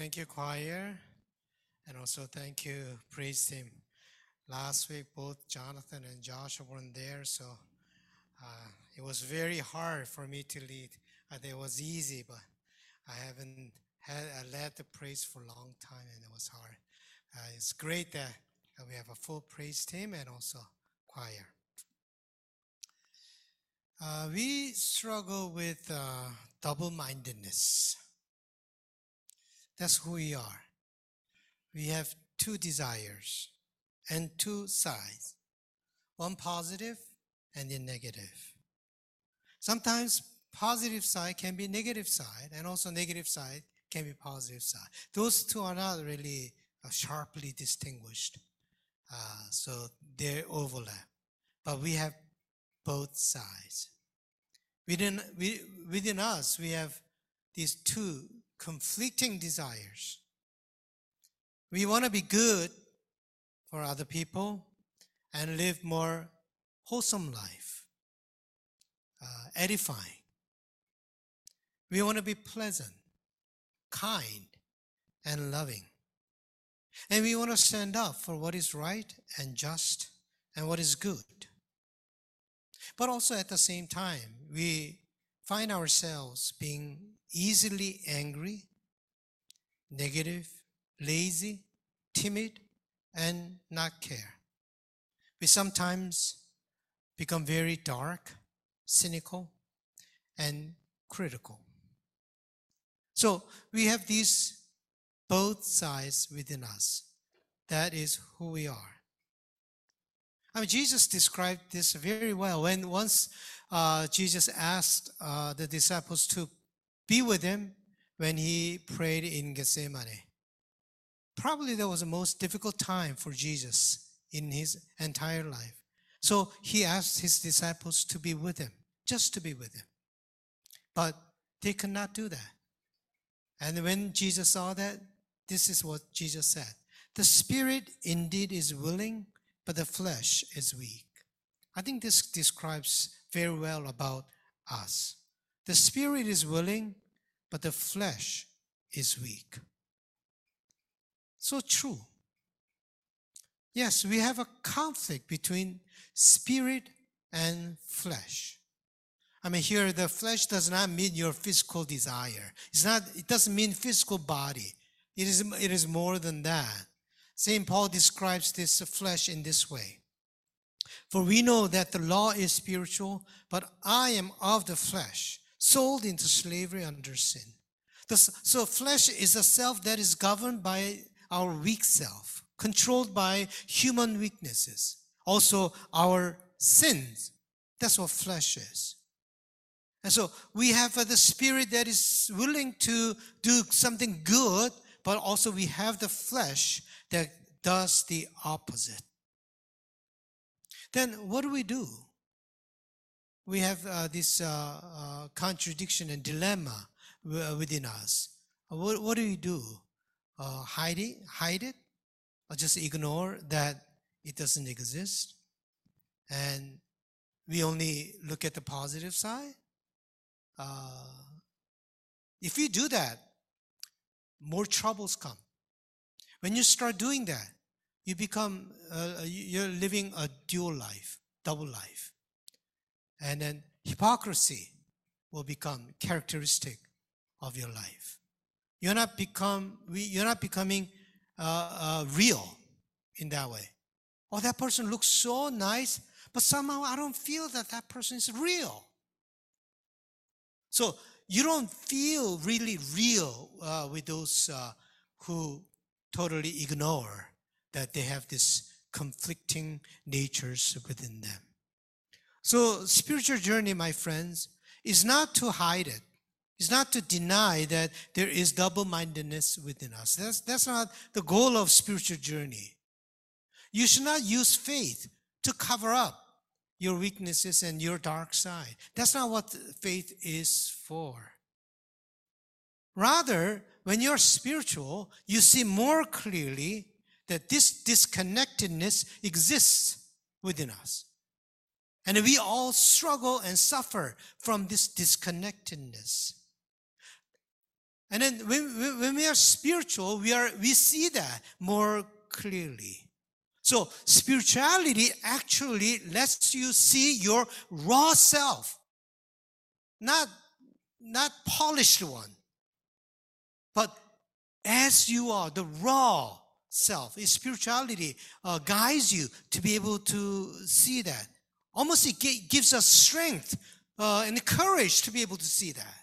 Thank you, choir. And also thank you, praise team. Last week, both Jonathan and Josh weren't there, so uh, it was very hard for me to lead. I think it was easy, but I haven't had I led the praise for a long time, and it was hard. Uh, it's great that uh, we have a full praise team and also choir. Uh, we struggle with uh, double-mindedness. That's who we are. We have two desires and two sides, one positive and then negative. Sometimes positive side can be negative side, and also negative side can be positive side. Those two are not really uh, sharply distinguished, uh, so they overlap. But we have both sides. Within, we, within us, we have these two conflicting desires. We want to be good for other people and live more wholesome life, uh, edifying. We want to be pleasant, kind, and loving. And we want to stand up for what is right and just and what is good. But also at the same time, we find ourselves being easily angry, negative, lazy, timid, and not care. We sometimes become very dark, cynical, and critical. So we have these both sides within us. That is who we are. I mean, Jesus described this very well when once uh, Jesus asked uh, the disciples to be with him when he prayed in Gethsemane. Probably that was the most difficult time for Jesus in his entire life. So he asked his disciples to be with him, just to be with him. But they could not do that. And when Jesus saw that, this is what Jesus said The spirit indeed is willing, but the flesh is weak. I think this describes very well about us. The spirit is willing, but the flesh is weak. So true. Yes, we have a conflict between spirit and flesh. I mean, here the flesh does not mean your physical desire. It's not, it doesn't mean physical body. It is, it is more than that. St. Paul describes this flesh in this way. For we know that the law is spiritual, but I am of the flesh, sold into slavery under sin. So flesh is a self that is governed by our weak self, controlled by human weaknesses. Also our sins. That's what flesh is. And so we have uh, the spirit that is willing to do something good, but also we have the flesh that does the opposite. Then what do we do? We have uh, this uh, uh, contradiction and dilemma uh, within us. What, what do we do? Uh, hide it, hide it, or just ignore that it doesn't exist, and we only look at the positive side. Uh, if you do that, more troubles come. When you start doing that, you become uh, you're living a dual life, double life, and then hypocrisy will become characteristic of your life. You're not become you're not becoming uh, uh, real in that way. Oh, that person looks so nice, but somehow I don't feel that that person is real. So you don't feel really real uh, with those uh, who totally ignore that they have this conflicting natures within them. So spiritual journey, my friends, is not to hide it. It's not to deny that there is double-mindedness within us. That's, that's not the goal of spiritual journey. You should not use faith to cover up your weaknesses and your dark side. That's not what faith is for. Rather, when you're spiritual, you see more clearly that this disconnectedness exists within us. And we all struggle and suffer from this disconnectedness. And then when, we are spiritual, we are we see that more clearly. So spirituality actually lets you see your raw self, not not polished one, but as you are, the raw self. Spirituality uh, guides you to be able to see that. Almost it gives us strength uh, and courage to be able to see that.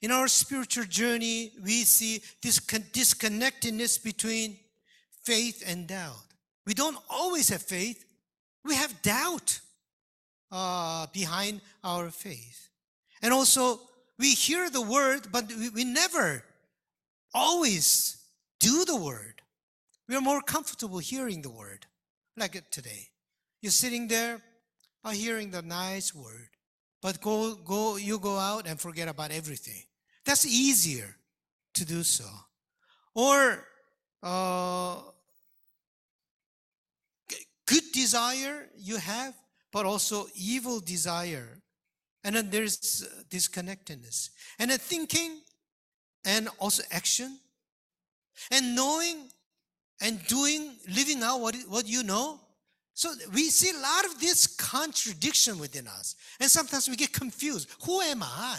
In our spiritual journey, we see this disconnectedness between faith and doubt. We don't always have faith, we have doubt uh, behind our faith. And also, we hear the word, but we, we never always do the word. We are more comfortable hearing the word, like today. You're sitting there, are hearing the nice word, but go, go, you go out and forget about everything. That's easier to do so. Or, uh, good desire you have, but also evil desire. And then there's uh, disconnectedness. And then thinking and also action and knowing and doing, living out what, what you know. So we see a lot of this contradiction within us. And sometimes we get confused. Who am I?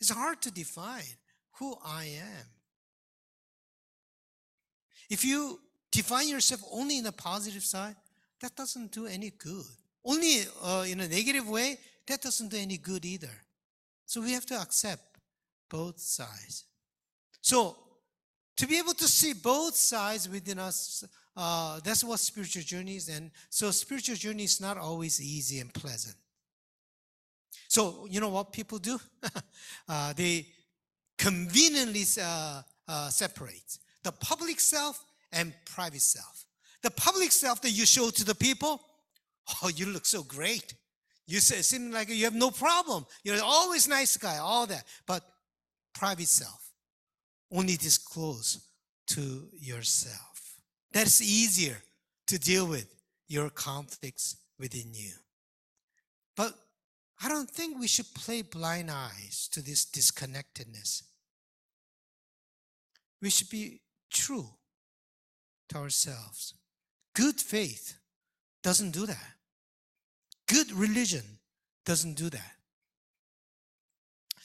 It's hard to define who I am. If you define yourself only in the positive side, that doesn't do any good. Only uh, in a negative way, that doesn't do any good either. So we have to accept both sides. So to be able to see both sides within us, uh, that's what spiritual journey is. And so spiritual journey is not always easy and pleasant. So you know what people do? uh, they conveniently uh, uh, separate the public self and private self. The public self that you show to the people, oh, you look so great. You seem like you have no problem. You're always nice guy, all that. But private self, only disclose to yourself. That's easier to deal with your conflicts within you. But I don't think we should play blind eyes to this disconnectedness. We should be true to ourselves. Good faith doesn't do that. Good religion doesn't do that.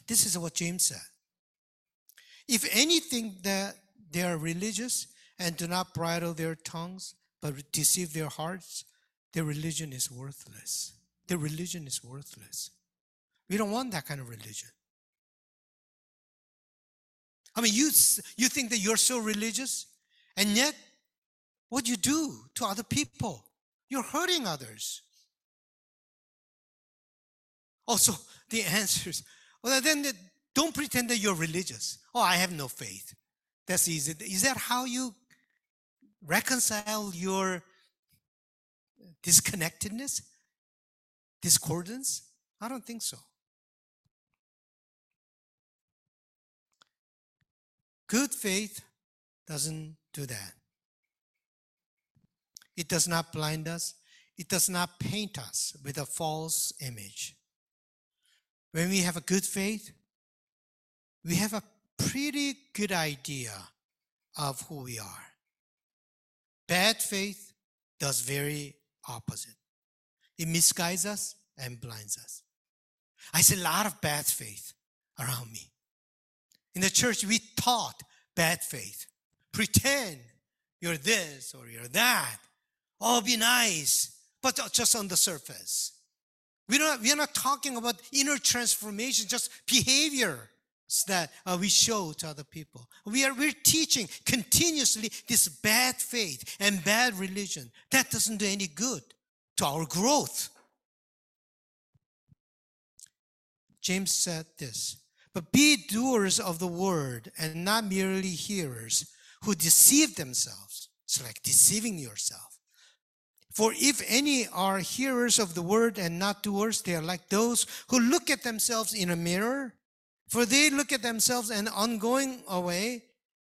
This is what James said. If anything that they are religious and do not bridle their tongues, but deceive their hearts, their religion is worthless. Their religion is worthless. We don't want that kind of religion. I mean, you, you think that you're so religious, and yet what you do to other people, you're hurting others. Also, the answers. well, then the- don't pretend that you're religious. Oh, I have no faith. That's easy. Is that how you reconcile your disconnectedness? Discordance? I don't think so. Good faith doesn't do that. It does not blind us. It does not paint us with a false image. When we have a good faith, we have a pretty good idea of who we are. Bad faith does very opposite. It misguides us and blinds us. I see a lot of bad faith around me. In the church, we taught bad faith. Pretend you're this or you're that. Oh, be nice, but just on the surface. We don't, we are not talking about inner transformation, just behavior that uh, we show to other people. We are we're teaching continuously this bad faith and bad religion. That doesn't do any good to our growth. James said this, but be doers of the word and not merely hearers who deceive themselves. It's like deceiving yourself. For if any are hearers of the word and not doers, they are like those who look at themselves in a mirror. For they look at themselves and on going away,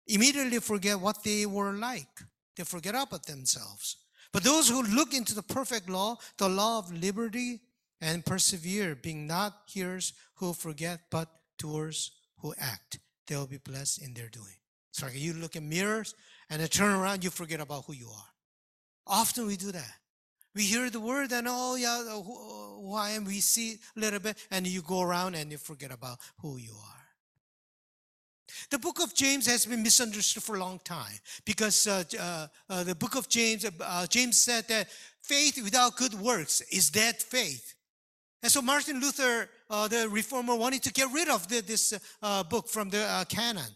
immediately forget what they were like. They forget about themselves. But those who look into the perfect law, the law of liberty, and persevere, being not hearers who forget, but doers who act. They will be blessed in their doing. It's like you look in mirrors and then turn around, you forget about who you are. Often we do that. We hear the word and oh yeah, who, who I am. We see a little bit, and you go around and you forget about who you are. The book of James has been misunderstood for a long time because uh, uh, uh, the book of James, uh, James said that faith without good works is dead faith. And so Martin Luther, uh, the reformer, wanted to get rid of the, this uh, book from the canon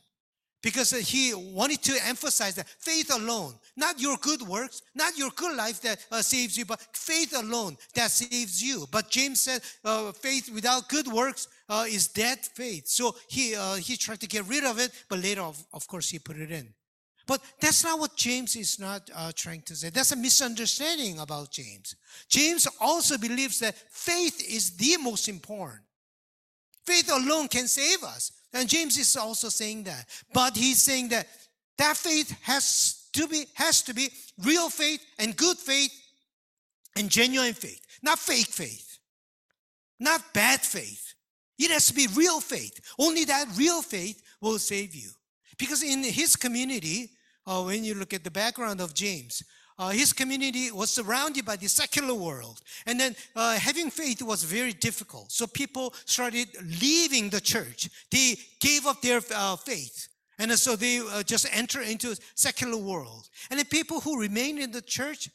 because he wanted to emphasize that faith alone, not your good works, not your good life that uh, saves you, but faith alone that saves you. But James said uh, faith without good works uh, is dead faith. So he, uh, he tried to get rid of it, but later, of, of course, he put it in. But that's not what James is not uh, trying to say. That's a misunderstanding about James. James also believes that faith is the most important. Faith alone can save us. And James is also saying that. But he's saying that that faith has to be, has to be real faith and good faith and genuine faith, not fake faith, not bad faith. It has to be real faith. Only that real faith will save you. Because in his community, uh, when you look at the background of James, uh, his community was surrounded by the secular world. And then uh, having faith was very difficult. So people started leaving the church. They gave up their uh, faith. And so they uh, just enter into secular world. And the people who remained in the church,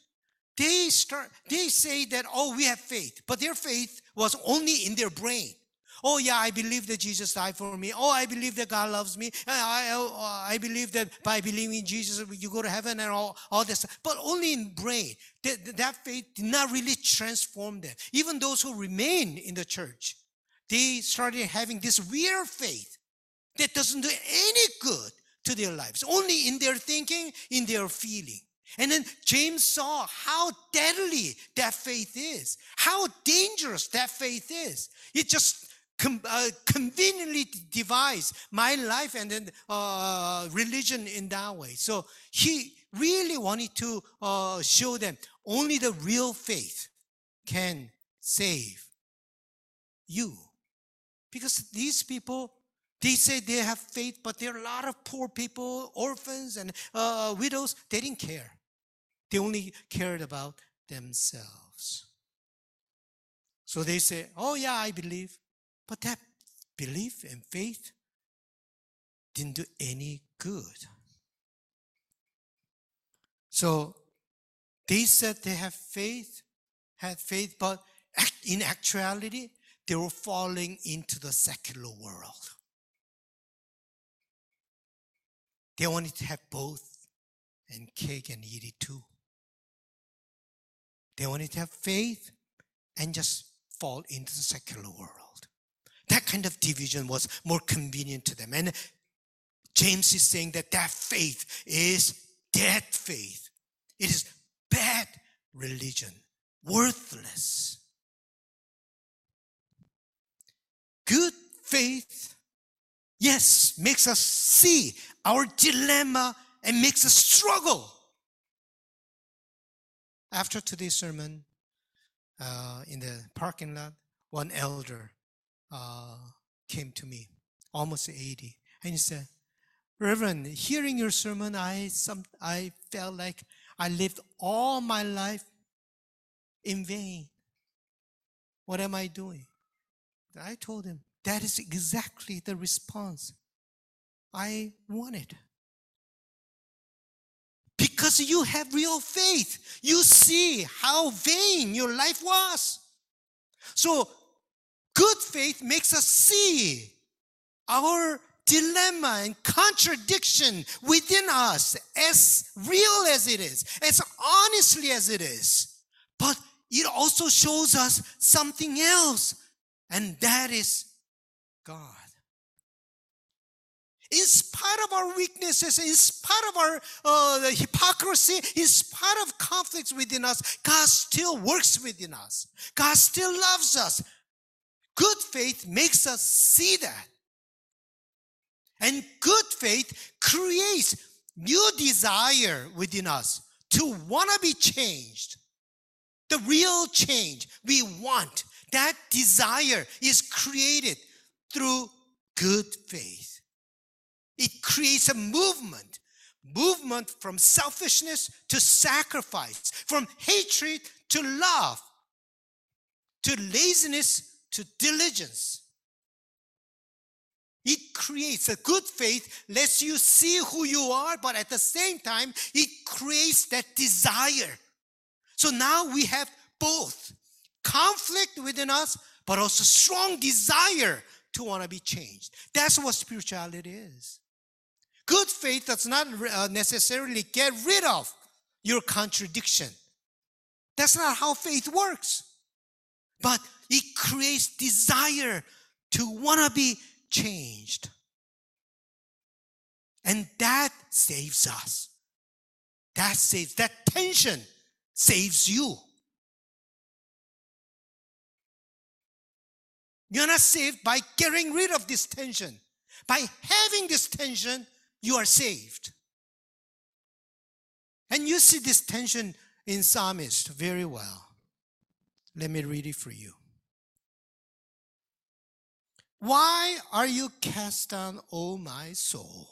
they start, they say that, oh, we have faith. But their faith was only in their brain. Oh, yeah, I believe that Jesus died for me. Oh, I believe that God loves me. I, I, oh, I believe that by believing in Jesus, you go to heaven and all, all this. But only in brain. That, that faith did not really transform them. Even those who remain in the church, they started having this weird faith that doesn't do any good to their lives, only in their thinking, in their feeling. And then James saw how deadly that faith is, how dangerous that faith is. It just com- uh, conveniently devise my life and then uh, religion in that way. So he really wanted to uh, show them only the real faith can save you. Because these people, they say they have faith, but there are a lot of poor people, orphans, and uh, widows. They didn't care. They only cared about themselves. So they say, Oh, yeah, I believe. But that belief and faith didn't do any good. So they said they have faith, had faith, but in actuality, they were falling into the secular world. They wanted to have both and cake and eat it too. They wanted to have faith and just fall into the secular world. Kind of division was more convenient to them. And James is saying that that faith is dead faith. It is bad religion, worthless. Good faith, yes, makes us see our dilemma and makes us struggle. After today's sermon, uh, in the parking lot, one elder uh, came to me, almost 80. And he said, Reverend, hearing your sermon, I, some, I felt like I lived all my life in vain. What am I doing? I told him, that is exactly the response I wanted. Because you have real faith. You see how vain your life was. So Good faith makes us see our dilemma and contradiction within us as real as it is, as honestly as it is. But it also shows us something else, and that is God. In spite of our weaknesses, in spite of our uh, hypocrisy, in spite of conflicts within us, God still works within us. God still loves us. Good faith makes us see that. And good faith creates new desire within us to want to be changed. The real change we want, that desire is created through good faith. It creates a movement, movement from selfishness to sacrifice, from hatred to love, to laziness to diligence. It creates a good faith, lets you see who you are, but at the same time, it creates that desire. So now we have both conflict within us, but also strong desire to want to be changed. That's what spirituality is. Good faith does not uh, necessarily get rid of your contradiction. That's not how faith works. But it creates desire to want to be changed. And that saves us. That saves, that tension saves you. You're not saved by getting rid of this tension. By having this tension, you are saved. And you see this tension in Psalmist very well. Let me read it for you. Why are you cast down, O my soul?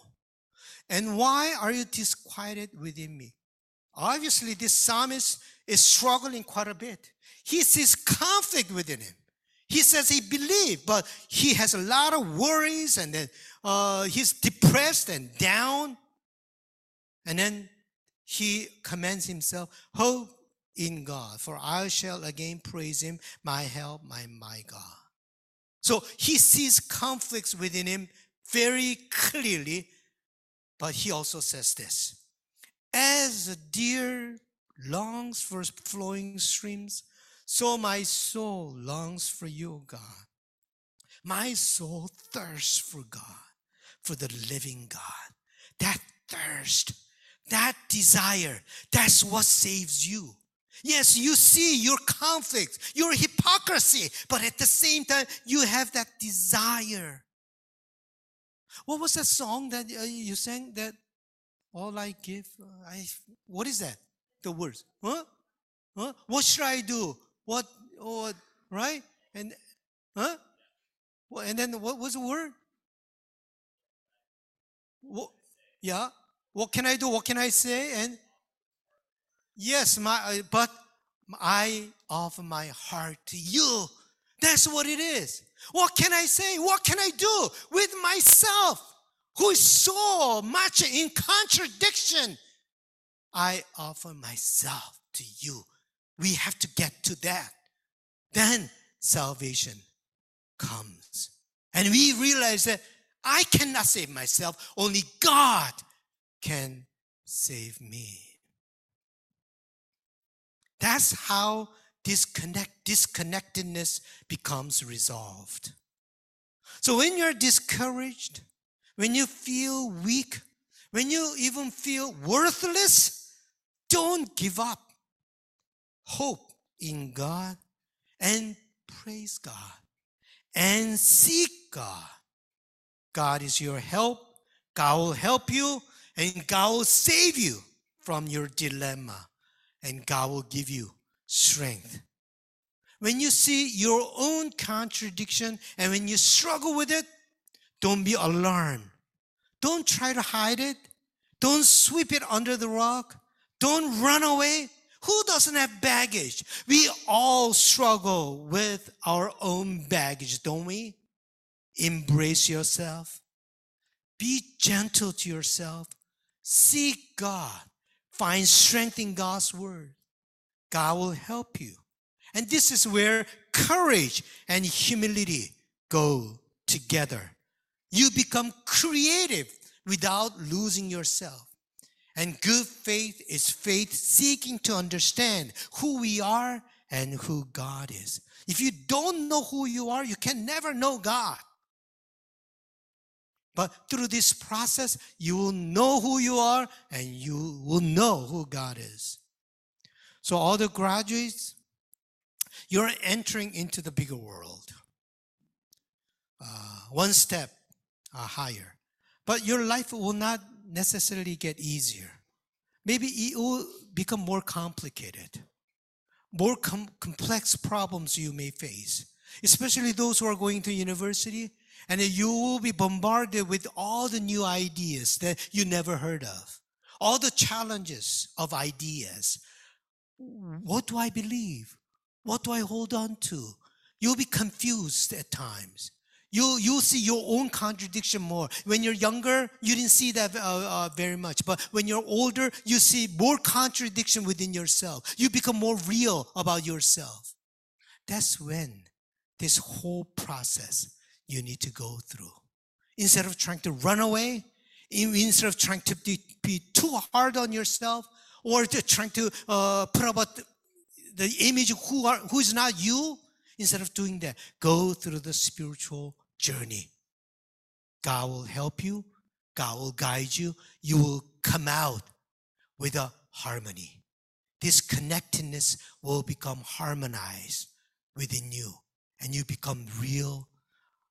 And why are you disquieted within me? Obviously, this psalmist is struggling quite a bit. He sees conflict within him. He says he believes, but he has a lot of worries and then uh, he's depressed and down. And then he commends himself, hope in God, for I shall again praise him, my help, my, my God. So he sees conflicts within him very clearly, but he also says this As a deer longs for flowing streams, so my soul longs for you, God. My soul thirsts for God, for the living God. That thirst, that desire, that's what saves you. Yes, you see your conflict, your hypocrisy, but at the same time, you have that desire. What was that song that uh, you sang that all I give, uh, I, what is that? The words, huh? Huh? What should I do? What, what, right? And, huh? And then what was the word? What, yeah. What can I do? What can I say? And yes, my, uh, but I offer my heart to you. That's what it is. What can I say? What can I do with myself who is so much in contradiction? I offer myself to you. We have to get to that. Then salvation comes. And we realize that I cannot save myself, only God can save me. That's how disconnect, disconnectedness becomes resolved. So when you're discouraged, when you feel weak, when you even feel worthless, don't give up hope in God and praise God and seek God. God is your help. God will help you and God will save you from your dilemma and God will give you strength. When you see your own contradiction and when you struggle with it, don't be alarmed. Don't try to hide it. Don't sweep it under the rug. Don't run away. Who doesn't have baggage? We all struggle with our own baggage, don't we? Embrace yourself. Be gentle to yourself. Seek God. Find strength in God's word. God will help you. And this is where courage and humility go together. You become creative without losing yourself. And good faith is faith seeking to understand who we are and who God is. If you don't know who you are, you can never know God. But through this process, you will know who you are and you will know who God is. So, all the graduates, you're entering into the bigger world. Uh, one step uh, higher. But your life will not necessarily get easier. Maybe it will become more complicated, more com- complex problems you may face, especially those who are going to university. And you will be bombarded with all the new ideas that you never heard of, all the challenges of ideas. What do I believe? What do I hold on to? You'll be confused at times. You, you'll see your own contradiction more. When you're younger, you didn't see that uh, uh, very much. But when you're older, you see more contradiction within yourself. You become more real about yourself. That's when this whole process you need to go through. Instead of trying to run away, instead of trying to be, too hard on yourself, or to trying to uh, put about the, the image of who are who is not you, instead of doing that, go through the spiritual journey. God will help you. God will guide you. You will come out with a harmony. This connectedness will become harmonized within you, and you become real,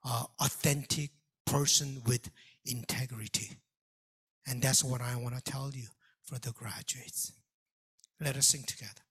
uh, authentic person with integrity. And that's what I want to tell you for the graduates. Let us sing together.